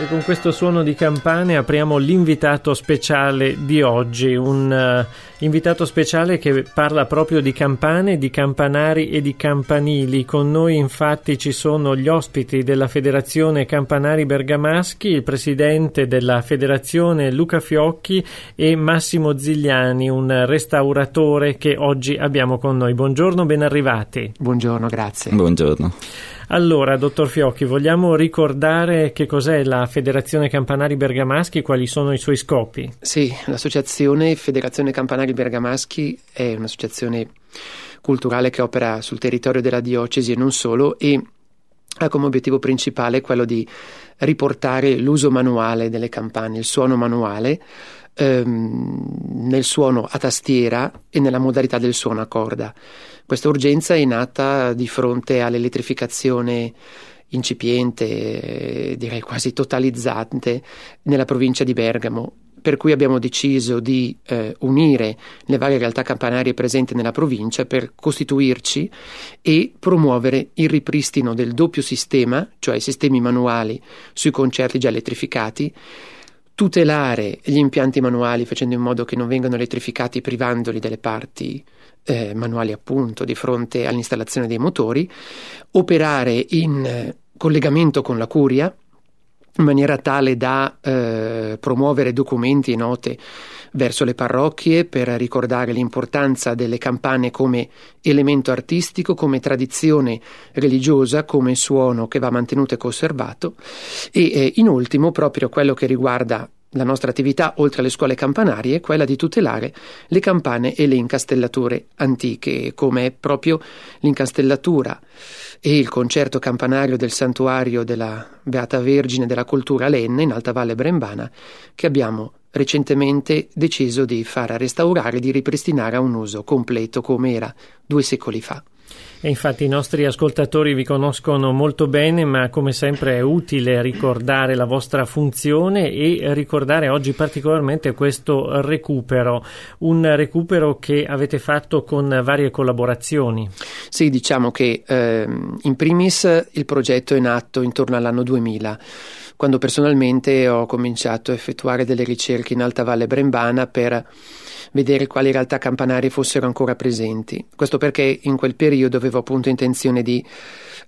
E con questo suono di campane apriamo l'invitato speciale di oggi, un uh, invitato speciale che parla proprio di campane, di campanari e di campanili. Con noi infatti ci sono gli ospiti della Federazione Campanari Bergamaschi, il presidente della federazione Luca Fiocchi e Massimo Zigliani, un restauratore che oggi abbiamo con noi. Buongiorno, ben arrivati. Buongiorno, grazie. Buongiorno. Allora, dottor Fiocchi, vogliamo ricordare che cos'è la Federazione Campanari Bergamaschi, quali sono i suoi scopi? Sì, l'associazione Federazione Campanari Bergamaschi è un'associazione culturale che opera sul territorio della diocesi e non solo e ha come obiettivo principale quello di riportare l'uso manuale delle campane, il suono manuale ehm, nel suono a tastiera e nella modalità del suono a corda. Questa urgenza è nata di fronte all'elettrificazione incipiente, direi quasi totalizzante, nella provincia di Bergamo, per cui abbiamo deciso di eh, unire le varie realtà campanarie presenti nella provincia per costituirci e promuovere il ripristino del doppio sistema, cioè i sistemi manuali sui concerti già elettrificati, tutelare gli impianti manuali facendo in modo che non vengano elettrificati privandoli delle parti eh, manuali appunto di fronte all'installazione dei motori, operare in eh, collegamento con la curia in maniera tale da eh, promuovere documenti e note verso le parrocchie per ricordare l'importanza delle campane come elemento artistico, come tradizione religiosa, come suono che va mantenuto e conservato. E eh, in ultimo proprio quello che riguarda la nostra attività, oltre alle scuole campanarie, è quella di tutelare le campane e le incastellature antiche, come è proprio l'incastellatura e il concerto campanario del santuario della Beata Vergine della Cultura Lenne in Alta Valle Brembana, che abbiamo recentemente deciso di far restaurare e di ripristinare a un uso completo come era due secoli fa. E infatti i nostri ascoltatori vi conoscono molto bene, ma come sempre è utile ricordare la vostra funzione e ricordare oggi particolarmente questo recupero, un recupero che avete fatto con varie collaborazioni. Sì, diciamo che eh, in primis il progetto è nato intorno all'anno 2000 quando personalmente ho cominciato a effettuare delle ricerche in Alta Valle Brembana per vedere quali realtà campanarie fossero ancora presenti. Questo perché in quel periodo avevo appunto intenzione di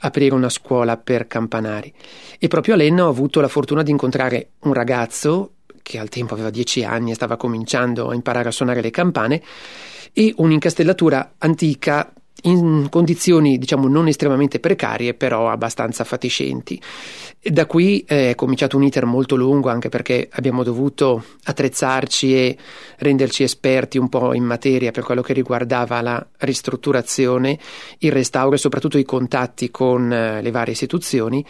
aprire una scuola per campanari. E proprio a Lenna ho avuto la fortuna di incontrare un ragazzo che al tempo aveva dieci anni e stava cominciando a imparare a suonare le campane e un'incastellatura antica in condizioni diciamo non estremamente precarie però abbastanza fatiscenti. Da qui è cominciato un iter molto lungo anche perché abbiamo dovuto attrezzarci e renderci esperti un po' in materia per quello che riguardava la ristrutturazione, il restauro e soprattutto i contatti con eh, le varie istituzioni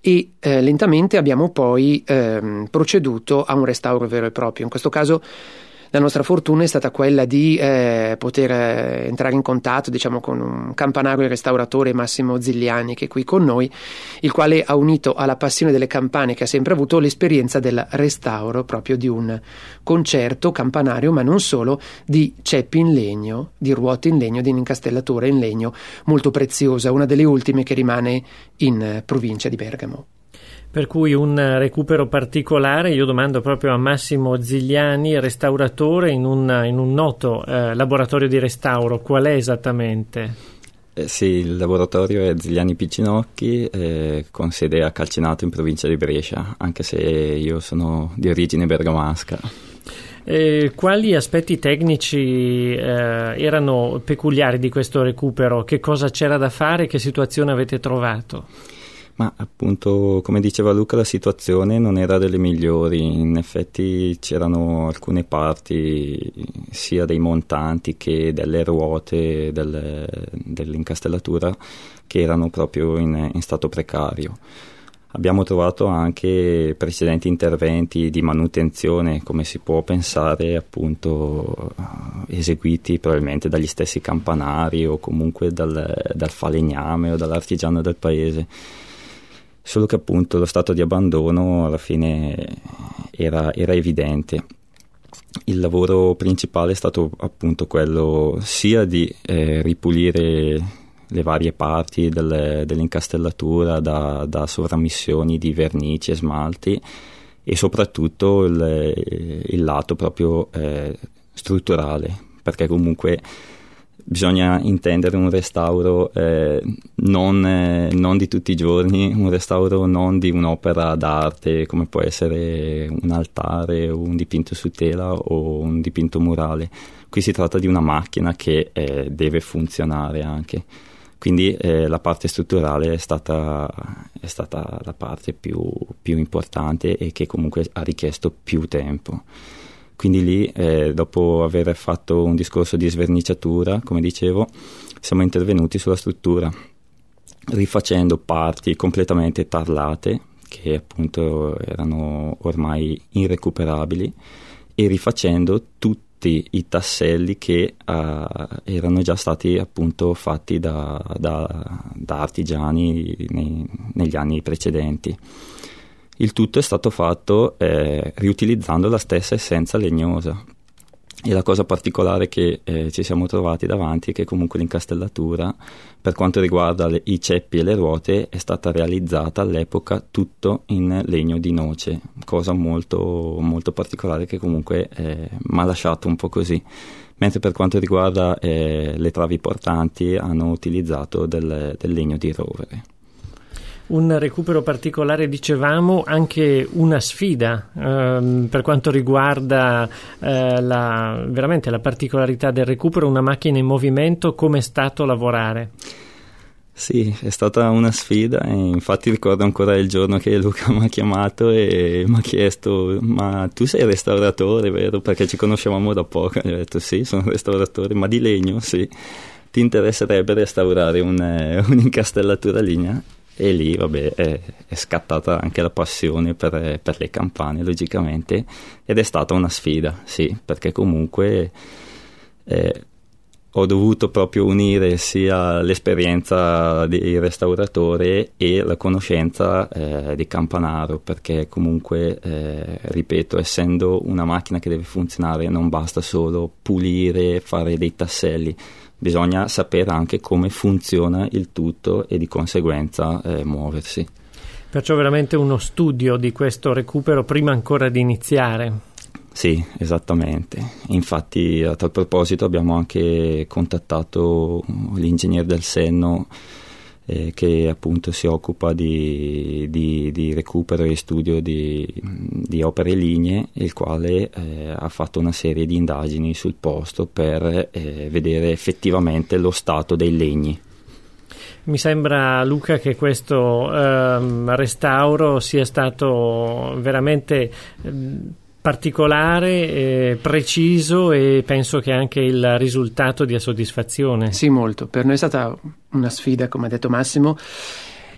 e eh, lentamente abbiamo poi eh, proceduto a un restauro vero e proprio. In questo caso la nostra fortuna è stata quella di eh, poter eh, entrare in contatto diciamo, con un campanario e restauratore Massimo Zigliani che è qui con noi, il quale ha unito alla passione delle campane che ha sempre avuto l'esperienza del restauro proprio di un concerto campanario, ma non solo, di ceppi in legno, di ruote in legno, di un'incastellatura in legno molto preziosa, una delle ultime che rimane in eh, provincia di Bergamo. Per cui un recupero particolare, io domando proprio a Massimo Zigliani, restauratore in un, in un noto eh, laboratorio di restauro, qual è esattamente? Eh sì, il laboratorio è Zigliani Piccinocchi, eh, con sede a Calcinato in provincia di Brescia, anche se io sono di origine bergamasca. Eh, quali aspetti tecnici eh, erano peculiari di questo recupero? Che cosa c'era da fare? Che situazione avete trovato? Ma appunto, come diceva Luca, la situazione non era delle migliori. In effetti c'erano alcune parti sia dei montanti che delle ruote delle, dell'incastellatura che erano proprio in, in stato precario. Abbiamo trovato anche precedenti interventi di manutenzione, come si può pensare, appunto eseguiti probabilmente dagli stessi campanari o comunque dal, dal falegname o dall'artigiano del paese solo che appunto lo stato di abbandono alla fine era, era evidente. Il lavoro principale è stato appunto quello sia di eh, ripulire le varie parti del, dell'incastellatura da, da sovramissioni di vernici e smalti e soprattutto il, il lato proprio eh, strutturale, perché comunque bisogna intendere un restauro eh, non, eh, non, di tutti i giorni, un restauro non di un'opera d'arte come può essere un altare o un dipinto su tela o un dipinto murale. Qui si tratta di una macchina che eh, deve funzionare anche. Quindi eh, la parte strutturale è stata, è stata la parte più, più importante e che comunque ha richiesto più tempo. Quindi lì, eh, dopo aver fatto un discorso di sverniciatura, come dicevo, siamo intervenuti sulla struttura, rifacendo parti completamente tarlate, che appunto erano ormai irrecuperabili, e rifacendo tutti i tasselli che uh, erano già stati appunto fatti da, da, da artigiani nei, negli anni precedenti. Il tutto è stato fatto eh, riutilizzando la stessa essenza legnosa. E la cosa particolare che eh, ci siamo trovati davanti è che comunque l'incastellatura, per quanto riguarda le, i ceppi e le ruote, è stata realizzata all'epoca tutto in legno di noce, cosa molto, molto particolare che comunque eh, mi ha lasciato un po' così. Mentre per quanto riguarda eh, le travi portanti hanno utilizzato del, del legno di rovere un recupero particolare, dicevamo, anche una sfida ehm, per quanto riguarda eh, la, veramente la particolarità del recupero, una macchina in movimento, come è stato lavorare? Sì, è stata una sfida e infatti ricordo ancora il giorno che Luca mi ha chiamato e mi ha chiesto ma tu sei restauratore, vero? Perché ci conoscevamo da poco. E ho detto sì, sono restauratore, ma di legno, sì. Ti interesserebbe restaurare un, eh, un'incastellatura linea? E lì vabbè, è, è, scattata anche la passione per, per, le campane logicamente ed è stata una sfida sì perché comunque eh, ho dovuto proprio unire sia l'esperienza di restauratore e la conoscenza eh, di campanaro perché comunque eh, ripeto essendo una macchina che deve funzionare non basta solo pulire fare dei tasselli bisogna sapere anche come funziona il tutto e di conseguenza eh, muoversi. Perciò veramente uno studio di questo recupero prima ancora di iniziare. Sì, esattamente. Infatti a tal proposito abbiamo anche contattato l'ingegnere del Senno eh, che appunto si occupa di, di, di recupero e studio di, di, opere lignee, il quale eh, ha fatto una serie di indagini sul posto per eh, vedere effettivamente lo stato dei legni. Mi sembra, Luca, che questo ehm, restauro sia stato veramente ehm, particolare, eh, preciso e penso che anche il risultato dia soddisfazione. Sì, molto. Per noi è stata una sfida, come ha detto Massimo,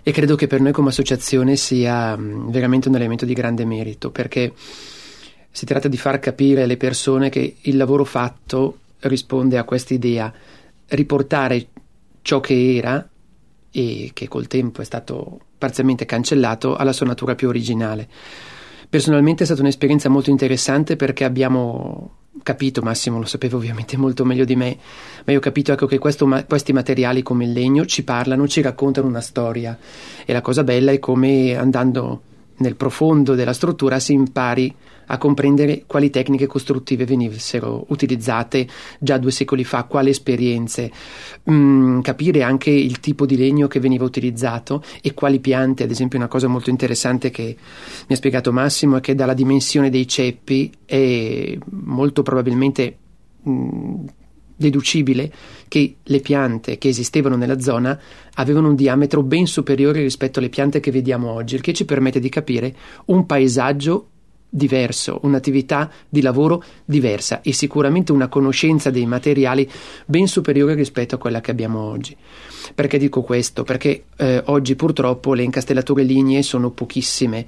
e credo che per noi come associazione sia mm, veramente un elemento di grande merito, perché si tratta di far capire alle persone che il lavoro fatto risponde a questa idea, riportare ciò che era e che col tempo è stato parzialmente cancellato alla sua natura più originale. Personalmente è stata un'esperienza molto interessante perché abbiamo capito, Massimo lo sapeva ovviamente molto meglio di me, ma io ho capito ecco, che questo, questi materiali come il legno ci parlano, ci raccontano una storia. E la cosa bella è come andando nel profondo della struttura si impari a comprendere quali tecniche costruttive venissero utilizzate già due secoli fa, quali esperienze, mm, capire anche il tipo di legno che veniva utilizzato e quali piante, ad esempio una cosa molto interessante che mi ha spiegato Massimo è che dalla dimensione dei ceppi è molto probabilmente mm, deducibile che le piante che esistevano nella zona avevano un diametro ben superiore rispetto alle piante che vediamo oggi, il che ci permette di capire un paesaggio diverso, un'attività di lavoro diversa e sicuramente una conoscenza dei materiali ben superiore rispetto a quella che abbiamo oggi. Perché dico questo? Perché eh, oggi purtroppo le incastellature lignee sono pochissime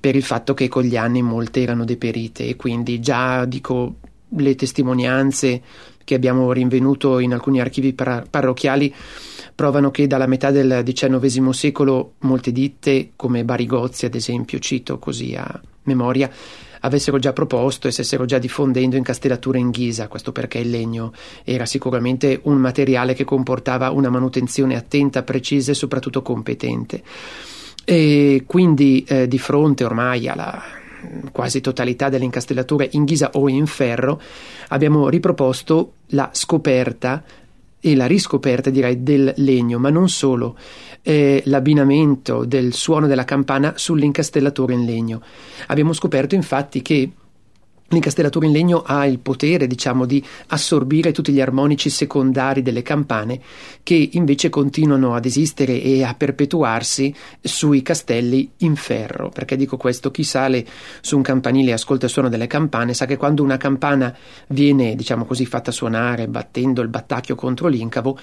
per il fatto che con gli anni molte erano deperite e quindi già dico le testimonianze che abbiamo rinvenuto in alcuni archivi par- parrocchiali provano che dalla metà del XIX secolo molte ditte come Barigozzi ad esempio, cito così a memoria, avessero già proposto e stessero già diffondendo incastellature in ghisa, questo perché il legno era sicuramente un materiale che comportava una manutenzione attenta, precisa e soprattutto competente. E quindi eh, di fronte ormai alla quasi totalità delle incastellature in ghisa o in ferro, abbiamo riproposto la scoperta e la riscoperta direi del legno, ma non solo, eh, l'abbinamento del suono della campana sull'incastellatore in legno. Abbiamo scoperto infatti che L'incastellatura in legno ha il potere, diciamo, di assorbire tutti gli armonici secondari delle campane che invece continuano ad esistere e a perpetuarsi sui castelli in ferro. Perché dico questo? Chi sale su un campanile e ascolta il suono delle campane sa che quando una campana viene, diciamo così, fatta suonare battendo il battacchio contro l'incavo,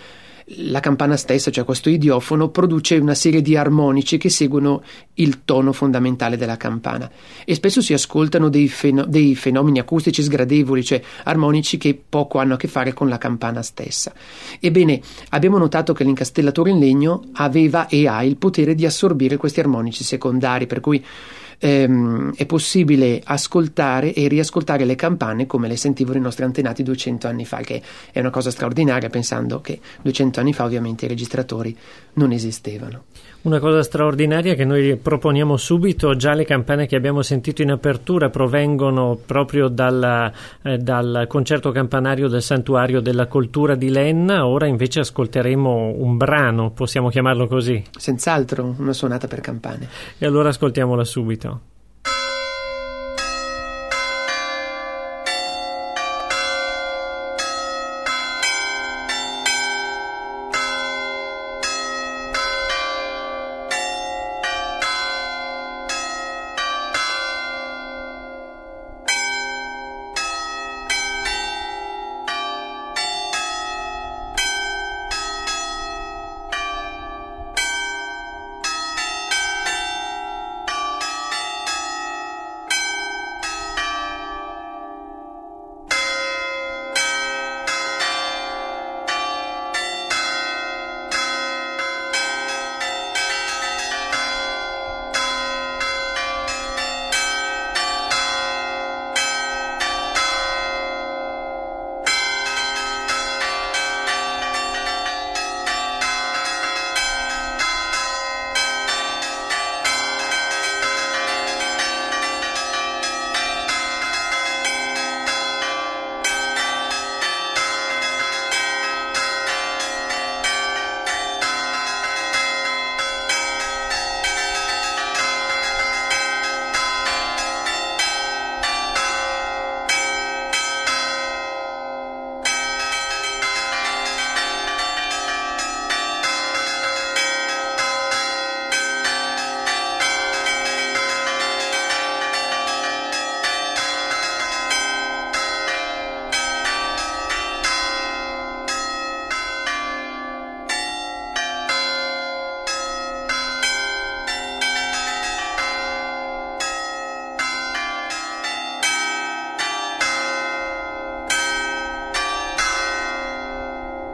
la campana stessa, cioè questo idiofono, produce una serie di armonici che seguono il tono fondamentale della campana e spesso si ascoltano dei, feno- dei, fenomeni acustici sgradevoli, cioè armonici che poco hanno a che fare con la campana stessa. Ebbene, abbiamo notato che l'incastellatore in legno aveva e ha il potere di assorbire questi armonici secondari, per cui ehm, è possibile ascoltare e riascoltare le campane come le sentivano i nostri antenati 200 anni fa, che è una cosa straordinaria pensando che 200 anni fa ovviamente i registratori non esistevano. Una cosa straordinaria che noi proponiamo subito, già le campane che abbiamo sentito in apertura provengono proprio dalla, eh, dal concerto campanario del Santuario della Coltura di Lenna, ora invece ascolteremo un brano, possiamo chiamarlo così? Senz'altro, una suonata per campane. E allora ascoltiamola subito.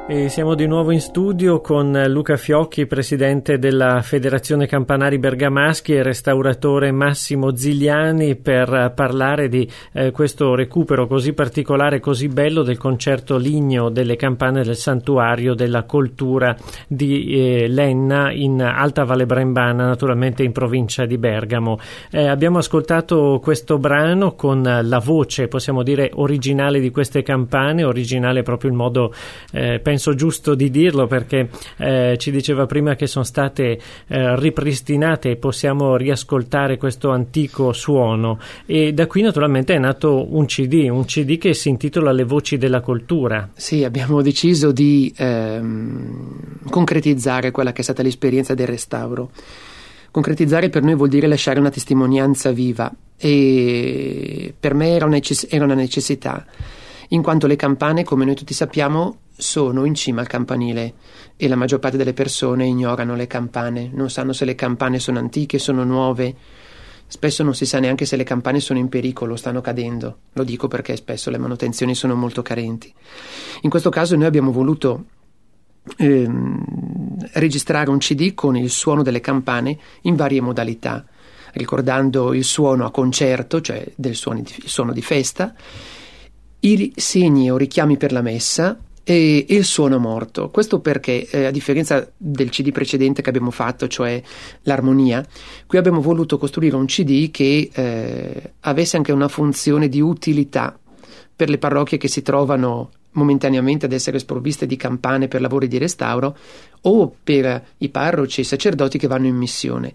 E siamo di nuovo in studio con Luca Fiocchi, presidente della Federazione Campanari Bergamaschi e restauratore Massimo Zigliani per parlare di eh, questo recupero così particolare, così bello del concerto Ligno delle campane del santuario della coltura di eh, Lenna in Alta Valle Brembana, naturalmente in provincia di Bergamo. Eh, abbiamo ascoltato questo brano con la voce, possiamo dire, originale di queste campane, originale proprio il modo, eh, penso giusto di dirlo perché eh, ci diceva prima che sono state eh, ripristinate e possiamo riascoltare questo antico suono e da qui naturalmente è nato un CD, un CD che si intitola Le voci della cultura. Sì, abbiamo deciso di ehm, concretizzare quella che è stata l'esperienza del restauro. Concretizzare per noi vuol dire lasciare una testimonianza viva e per me era, una necessità, in quanto le campane, come noi tutti sappiamo, sono in cima al campanile e la maggior parte delle persone ignorano le campane, non sanno se le campane sono antiche, sono nuove. Spesso non si sa neanche se le campane sono in pericolo, stanno cadendo. Lo dico perché spesso le manutenzioni sono molto carenti. In questo caso noi abbiamo voluto ehm, registrare un CD con il suono delle campane in varie modalità ricordando il suono a concerto, cioè del suono di, suono di festa, i segni o richiami per la messa, e, il suono morto. Questo perché, eh, a differenza del CD precedente che abbiamo fatto, cioè l'armonia, qui abbiamo voluto costruire un CD che eh, avesse anche una funzione di utilità per le parrocchie che si trovano momentaneamente ad essere sprovviste di campane per lavori di restauro o per i parroci e i sacerdoti che vanno in missione.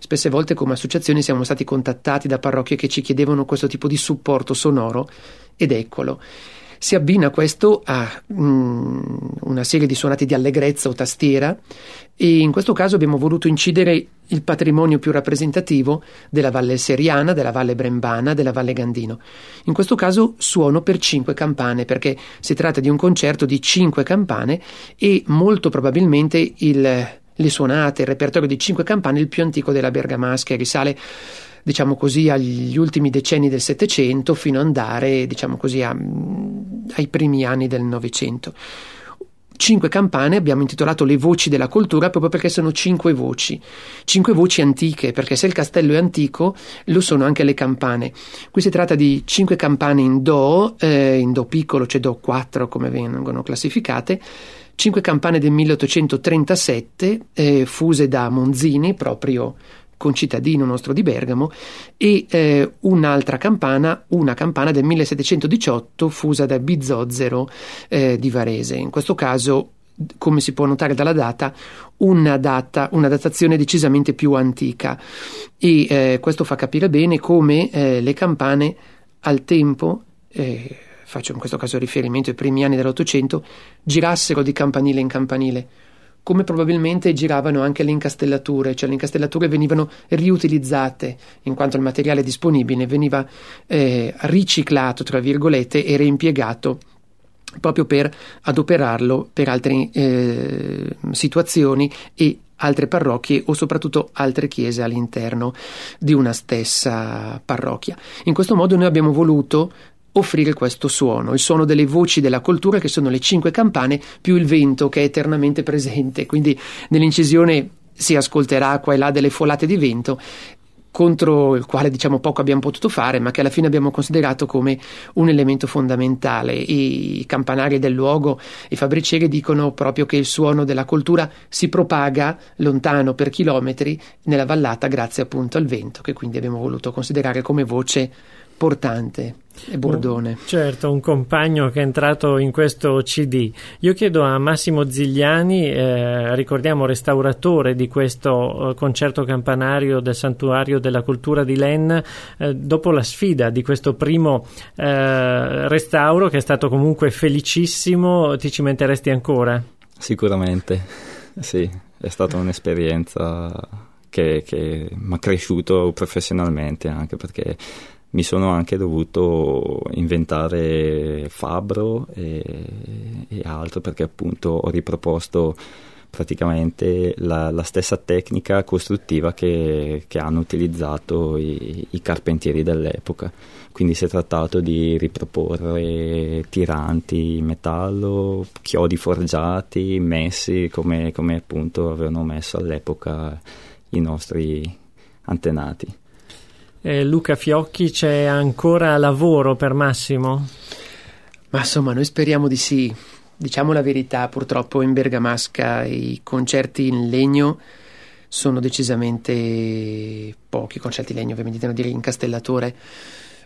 Spesse volte come associazione siamo stati contattati da parrocchie che ci chiedevano questo tipo di supporto sonoro ed eccolo. Si abbina questo a mm, una serie di suonati di allegrezza o tastiera e in questo caso abbiamo voluto incidere il patrimonio più rappresentativo della Valle Seriana, della Valle Brembana, della Valle Gandino. In questo caso suono per cinque campane perché si tratta di un concerto di cinque campane e molto probabilmente il, le suonate, il repertorio di cinque campane è il più antico della Bergamasca e risale diciamo così, agli ultimi decenni del Settecento fino ad andare, diciamo così, a, ai primi anni del Novecento. Cinque campane abbiamo intitolato Le voci della cultura proprio perché sono cinque voci, cinque voci antiche, perché se il castello è antico lo sono anche le campane. Qui si tratta di cinque campane in Do, eh, in Do piccolo, cioè Do 4 come vengono classificate, cinque campane del 1837 eh, fuse da Monzini, proprio concittadino nostro di Bergamo, e eh, un'altra campana, una campana del 1718 fusa da Bizozzero eh, di Varese. In questo caso come si può notare dalla data, una, data, una datazione decisamente più antica e eh, questo fa capire bene come eh, le campane al tempo, eh, faccio in questo caso riferimento ai primi anni dell'Ottocento, girassero di campanile in campanile come probabilmente giravano anche le incastellature, cioè le incastellature venivano riutilizzate in quanto il materiale disponibile veniva eh, riciclato, tra virgolette, e reimpiegato proprio per adoperarlo per altre eh, situazioni e altre parrocchie o soprattutto altre chiese all'interno di una stessa parrocchia. In questo modo noi abbiamo voluto offrire questo suono, il suono delle voci della cultura che sono le cinque campane più il vento che è eternamente presente, quindi nell'incisione si ascolterà qua e là delle folate di vento contro il quale diciamo poco abbiamo potuto fare, ma che alla fine abbiamo considerato come un elemento fondamentale. I campanari del luogo, i fabbricieri dicono proprio che il suono della cultura si propaga lontano per chilometri nella vallata grazie appunto al vento, che quindi abbiamo voluto considerare come voce portante e Bordone. certo, un compagno che è entrato in questo CD. Io chiedo a Massimo Zigliani, eh, ricordiamo restauratore di questo eh, concerto campanario del Santuario della Cultura di Len, eh, dopo la sfida di questo primo eh, restauro che è stato comunque felicissimo, ti cimenteresti ancora? Sicuramente, sì, è stata un'esperienza che, che mi ha cresciuto professionalmente anche perché mi sono anche dovuto inventare fabbro e, e altro perché appunto ho riproposto praticamente la, la stessa tecnica costruttiva che, che hanno utilizzato i, i, carpentieri dell'epoca. Quindi si è trattato di riproporre tiranti in metallo, chiodi forgiati, messi come, come appunto avevano messo all'epoca i nostri antenati. Eh, Luca Fiocchi, c'è ancora lavoro per Massimo? Ma insomma, noi speriamo di sì. Diciamo la verità, purtroppo in Bergamasca i concerti in legno sono decisamente pochi, concerti in legno ovviamente devo dire in castellatore.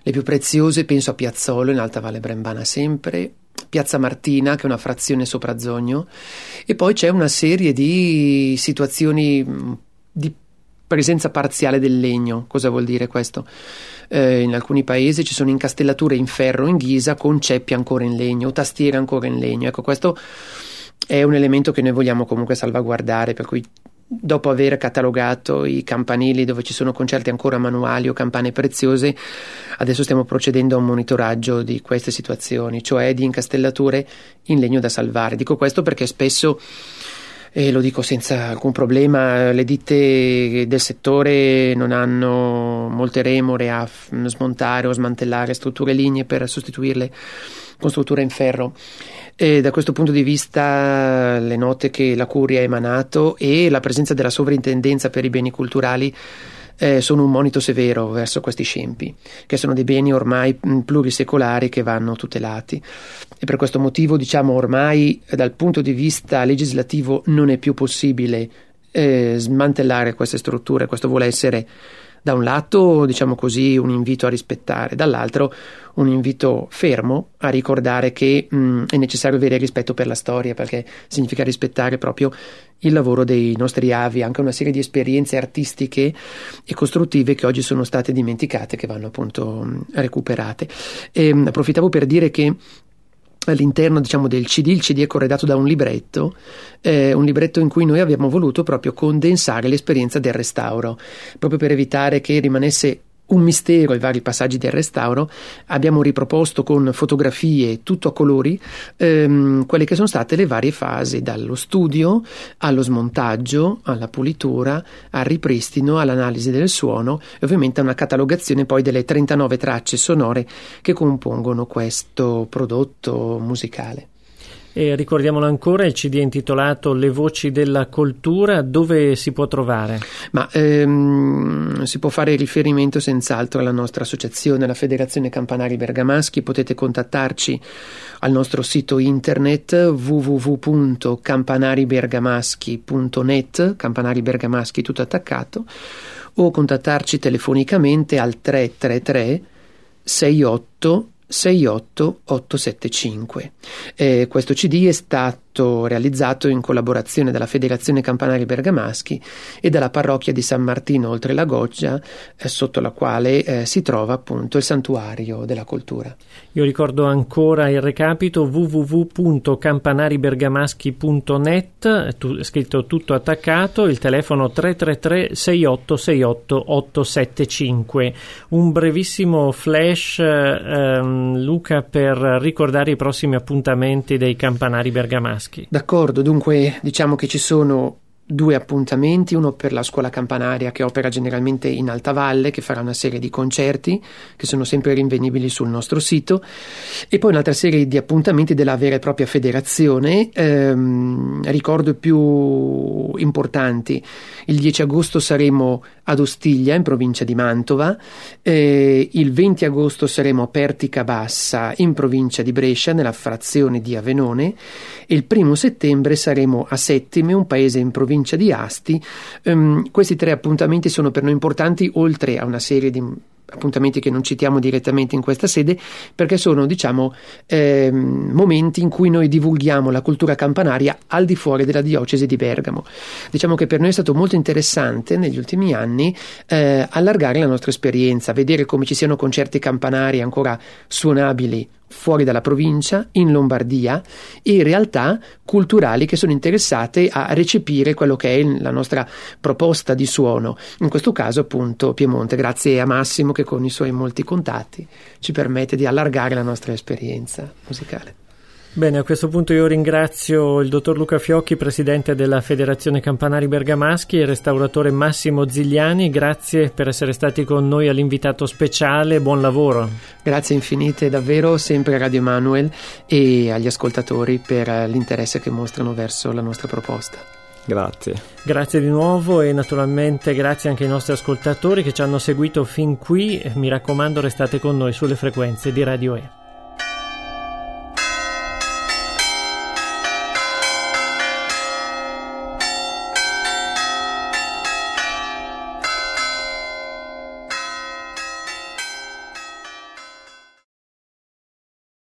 Le più preziose penso a Piazzolo in Alta Valle Brembana sempre, Piazza Martina che è una frazione sopra Zogno e poi c'è una serie di situazioni di presenza parziale del legno. Cosa vuol dire questo? Eh, in alcuni paesi ci sono incastellature in ferro in ghisa con ceppi ancora in legno, tastiere ancora in legno. Ecco, questo è un elemento che noi vogliamo comunque salvaguardare, per cui dopo aver catalogato i campanili dove ci sono concerti ancora manuali o campane preziose, adesso stiamo procedendo a un monitoraggio di queste situazioni, cioè di incastellature in legno da salvare. Dico questo perché spesso e lo dico senza alcun problema, le ditte del settore non hanno molte remore a smontare o smantellare strutture lignee per sostituirle con strutture in ferro. E da questo punto di vista le note che la Curia ha emanato e la presenza della sovrintendenza per i beni culturali eh, sono un monito severo verso questi scempi, che sono dei beni ormai mm, plurisecolari che vanno tutelati. E per questo motivo, diciamo, ormai dal punto di vista legislativo non è più possibile eh, smantellare queste strutture, questo vuole essere da un lato, diciamo così, un invito a rispettare, dall'altro un invito fermo a ricordare che mh, è necessario avere rispetto per la storia, perché significa rispettare proprio il lavoro dei nostri avi, anche una serie di esperienze artistiche e costruttive che oggi sono state dimenticate, che vanno appunto mh, recuperate. E, mh, approfittavo per dire che all'interno diciamo, del CD, il CD è corredato da un libretto, eh, un libretto in cui noi abbiamo voluto proprio condensare l'esperienza del restauro, proprio per evitare che rimanesse un mistero i vari passaggi del restauro, abbiamo riproposto con fotografie tutto a colori ehm, quelle che sono state le varie fasi, dallo studio allo smontaggio, alla pulitura, al ripristino, all'analisi del suono e ovviamente a una catalogazione poi delle 39 tracce sonore che compongono questo prodotto musicale. E ricordiamolo ancora, il CD è intitolato Le voci della cultura, dove si può trovare? Ma ehm, si può fare riferimento senz'altro alla nostra associazione, la Federazione Campanari Bergamaschi, potete contattarci al nostro sito internet www.campanaribergamaschi.net, campanari bergamaschi tutto attaccato, o contattarci telefonicamente al 333 68 68875. Eh, questo CD è stato realizzato in collaborazione dalla Federazione Campanari Bergamaschi e dalla parrocchia di San Martino oltre la Goggia, eh, sotto la quale eh, si trova appunto il santuario della cultura. Io ricordo ancora il recapito www.campanaribergamaschi.net, tu, scritto tutto attaccato, il telefono 333 6868 875. Un brevissimo flash, ehm, Luca, per ricordare i prossimi appuntamenti dei campanari bergamaschi maschi. D'accordo, dunque diciamo che ci sono due appuntamenti, uno per la scuola campanaria che opera generalmente in Alta Valle, che farà una serie di concerti che sono sempre rinvenibili sul nostro sito, e poi un'altra serie di appuntamenti della vera e propria federazione. Ehm, ricordo più importanti. Il 10 agosto saremo ad Ostiglia, in provincia di Mantova, eh, il 20 agosto saremo a Pertica Bassa, in provincia di Brescia, nella frazione di Avenone, e il primo settembre saremo a Settime, un paese in provincia provincia di Asti. Um, questi tre appuntamenti sono per noi importanti, oltre a una serie di appuntamenti che non citiamo direttamente in questa sede, perché sono, diciamo, eh, momenti in cui noi divulghiamo la cultura campanaria al di fuori della diocesi di Bergamo. Diciamo che per noi è stato molto interessante negli ultimi anni eh, allargare la nostra esperienza, vedere come ci siano concerti campanari ancora suonabili fuori dalla provincia, in Lombardia, e realtà culturali che sono interessate a recepire quello che è la nostra proposta di suono, in questo caso appunto Piemonte, grazie a Massimo che con i suoi molti contatti ci permette di allargare la nostra esperienza musicale. Bene, a questo punto io ringrazio il dottor Luca Fiocchi, presidente della Federazione Campanari Bergamaschi e il restauratore Massimo Zigliani. Grazie per essere stati con noi all'invitato speciale. Buon lavoro. Grazie infinite, davvero, sempre a Radio Emanuel e agli ascoltatori per l'interesse che mostrano verso la nostra proposta. Grazie. Grazie di nuovo e naturalmente grazie anche ai nostri ascoltatori che ci hanno seguito fin qui. Mi raccomando, restate con noi sulle frequenze di Radio E.